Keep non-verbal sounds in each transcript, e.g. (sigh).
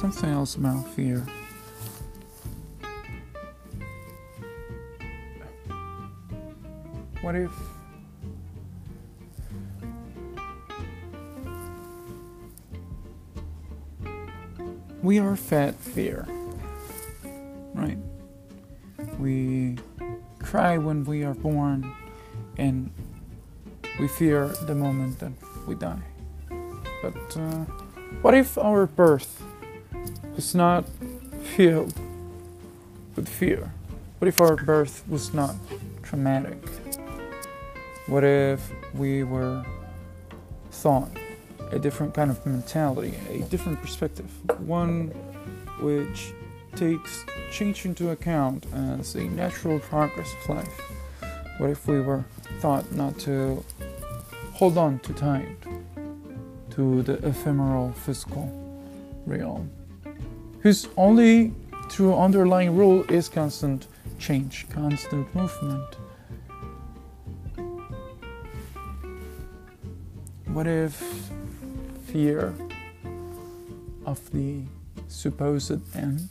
something else about fear. What if we are fed fear, right? We cry when we are born and we fear the moment that we die. But uh, what if our birth was not filled with fear? What if our birth was not traumatic? What if we were thought a different kind of mentality, a different perspective, one which takes change into account as a natural progress of life? What if we were thought not to hold on too tight to the ephemeral physical realm, whose only true underlying rule is constant change, constant movement? What if fear of the supposed end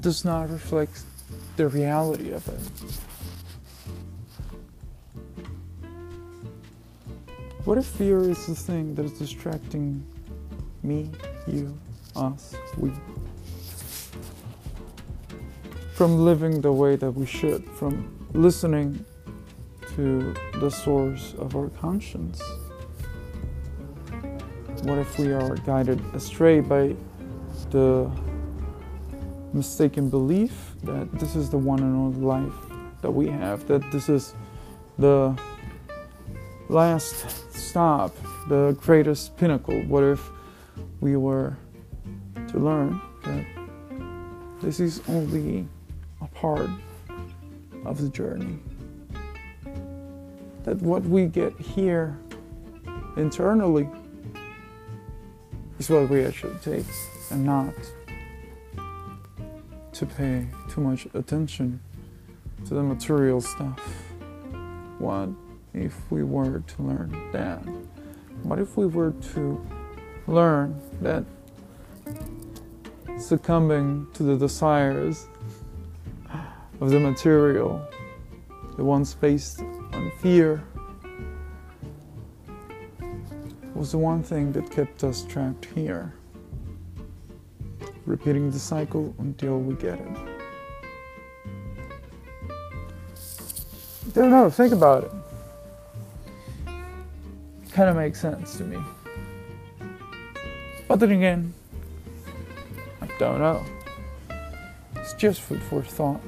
does not reflect the reality of it. What if fear is the thing that is distracting me, you, us, we from living the way that we should, from listening to the source of our conscience? What if we are guided astray by the mistaken belief that this is the one and only life that we have, that this is the last stop, the greatest pinnacle? What if we were to learn that this is only a part of the journey? that what we get here internally is what we actually take and not to pay too much attention to the material stuff. What if we were to learn that? What if we were to learn that succumbing to the desires of the material, the ones based on fear was the one thing that kept us trapped here, repeating the cycle until we get it. I don't know, think about it. Kind of makes sense to me. But then again, I don't know. It's just food for thought.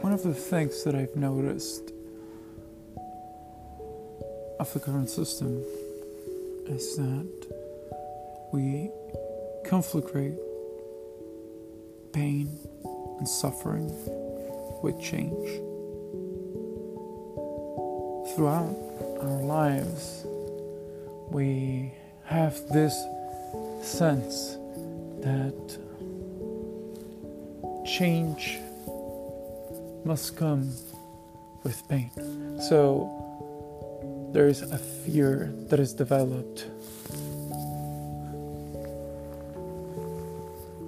One of the things that I've noticed of the current system is that we conflagrate pain and suffering with change. Throughout our lives, we have this sense that change must come with pain. So there is a fear that is developed.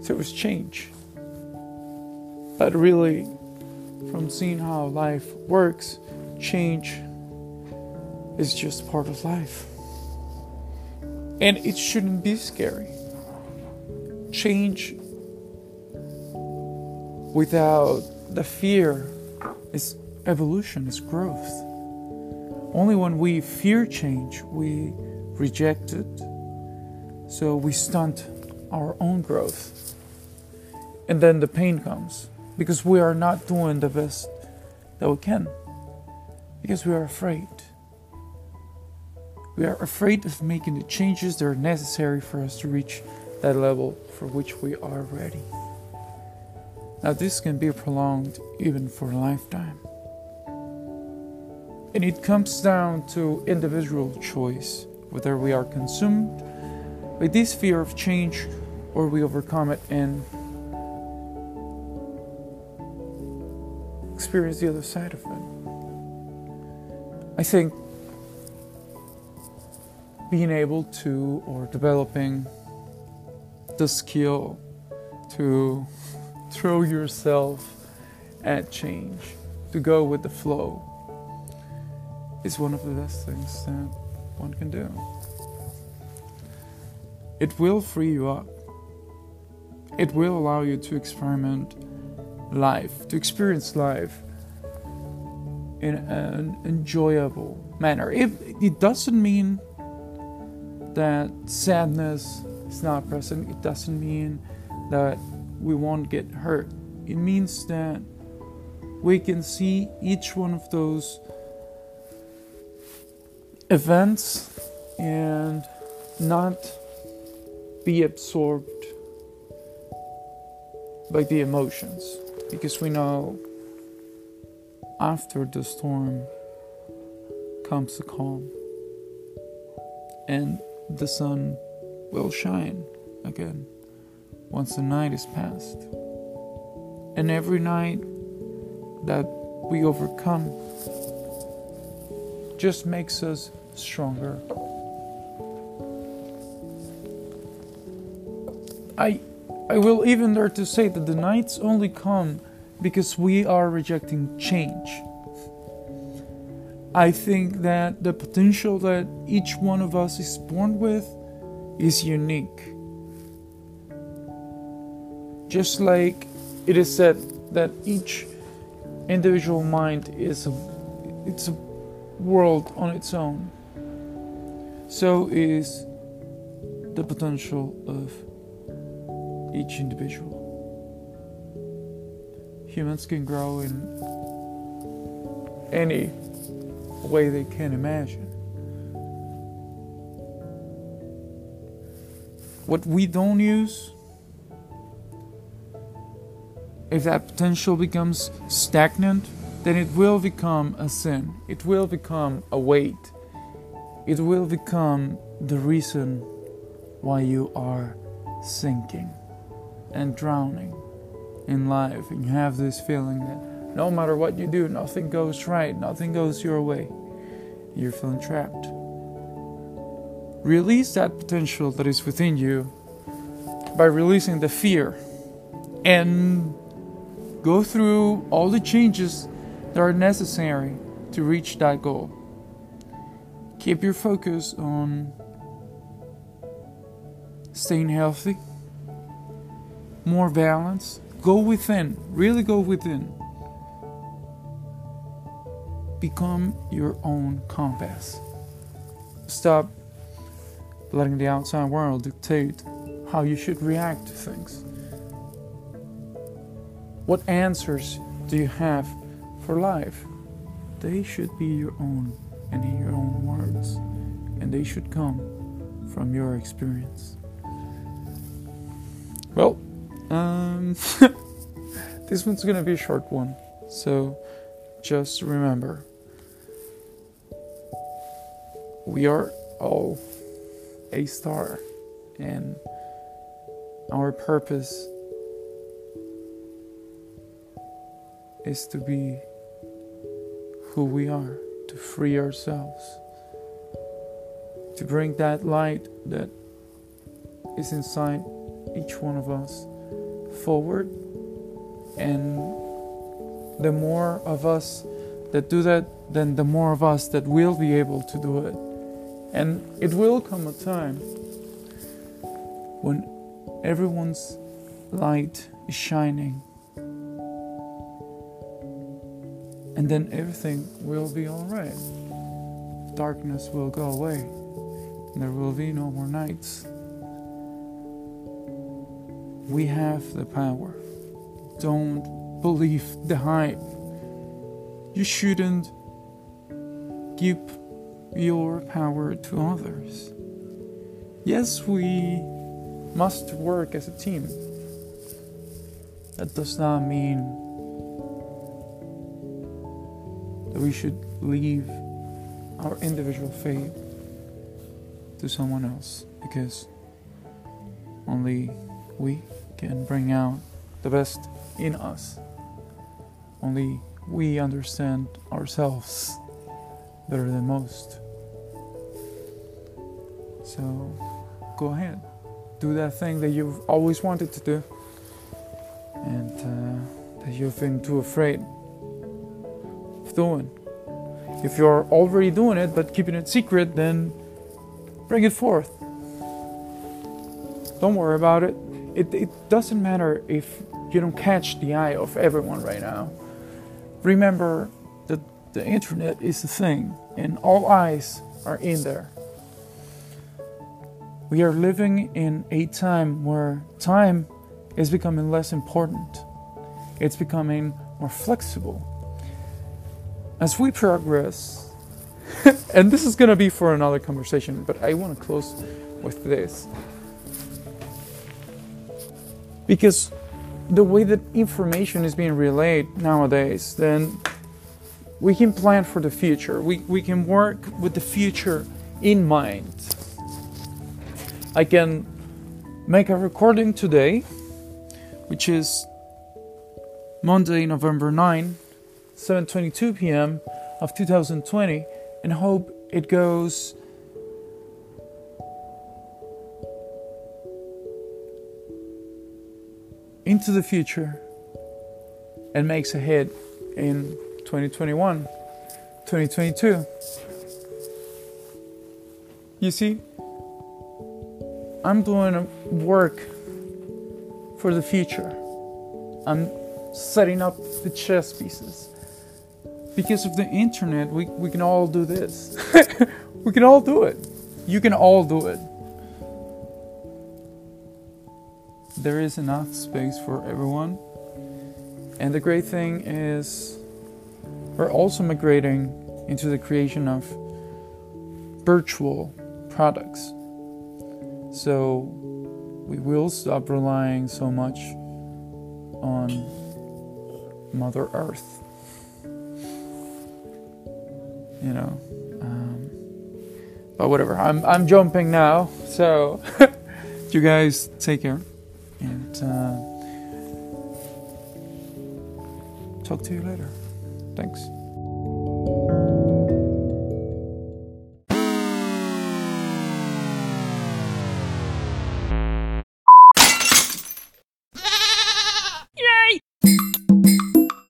So it was change. But really, from seeing how life works, change is just part of life. And it shouldn't be scary. Change without the fear is evolution, is growth. Only when we fear change, we reject it. So we stunt our own growth. And then the pain comes because we are not doing the best that we can. Because we are afraid. We are afraid of making the changes that are necessary for us to reach that level for which we are ready. Now, this can be prolonged even for a lifetime. And it comes down to individual choice whether we are consumed by this fear of change, or we overcome it and experience the other side of it. I think being able to or developing the skill to throw yourself at change, to go with the flow, is one of the best things that one can do. It will free you up. It will allow you to experiment life, to experience life in an enjoyable manner. If it doesn't mean that sadness is not present, it doesn't mean that we won't get hurt. It means that we can see each one of those events and not be absorbed by the emotions because we know after the storm comes the calm and the sun will shine again once the night is past. And every night that we overcome just makes us stronger. I I will even dare to say that the nights only come because we are rejecting change. I think that the potential that each one of us is born with is unique. Just like it is said that each individual mind is a it's a world on its own. So is the potential of each individual. Humans can grow in any way they can imagine. What we don't use, if that potential becomes stagnant, then it will become a sin. It will become a weight. It will become the reason why you are sinking and drowning in life. And you have this feeling that no matter what you do, nothing goes right, nothing goes your way. You're feeling trapped. Release that potential that is within you by releasing the fear and go through all the changes that are necessary to reach that goal. Keep your focus on staying healthy, more balance. Go within, really go within. Become your own compass. Stop letting the outside world dictate how you should react to things. What answers do you have for life? They should be your own and in your own words, and they should come from your experience. Well, um, (laughs) this one's gonna be a short one, so just remember we are all a star, and our purpose is to be who we are, to free ourselves, to bring that light that is inside each one of us forward. And the more of us that do that, then the more of us that will be able to do it. And it will come a time when everyone's light is shining. And then everything will be alright. Darkness will go away. There will be no more nights. We have the power. Don't believe the hype. You shouldn't give your power to others. Yes, we must work as a team. That does not mean that we should leave our individual fate to someone else because only we can bring out the best in us. Only we understand ourselves better than most. So go ahead, do that thing that you've always wanted to do and uh, that you've been too afraid of doing. If you're already doing it but keeping it secret, then bring it forth. Don't worry about it. It, it doesn't matter if you don't catch the eye of everyone right now. Remember that the internet is the thing, and all eyes are in there. We are living in a time where time is becoming less important, it's becoming more flexible. As we progress, (laughs) and this is going to be for another conversation, but I want to close with this. Because the way that information is being relayed nowadays, then we can plan for the future. We, we can work with the future in mind. I can make a recording today, which is Monday, November 9, 7:22 p.m. of 2020, and hope it goes into the future and makes a hit in 2021, 2022. You see, I'm doing work for the future. I'm setting up the chess pieces. Because of the internet, we, we can all do this. (laughs) we can all do it. You can all do it. there is enough space for everyone. And the great thing is, we're also migrating into the creation of virtual products. So we will stop relying so much on Mother Earth. You know, um, but whatever. I'm I'm jumping now. So (laughs) you guys take care and uh, talk to you later. Thanks.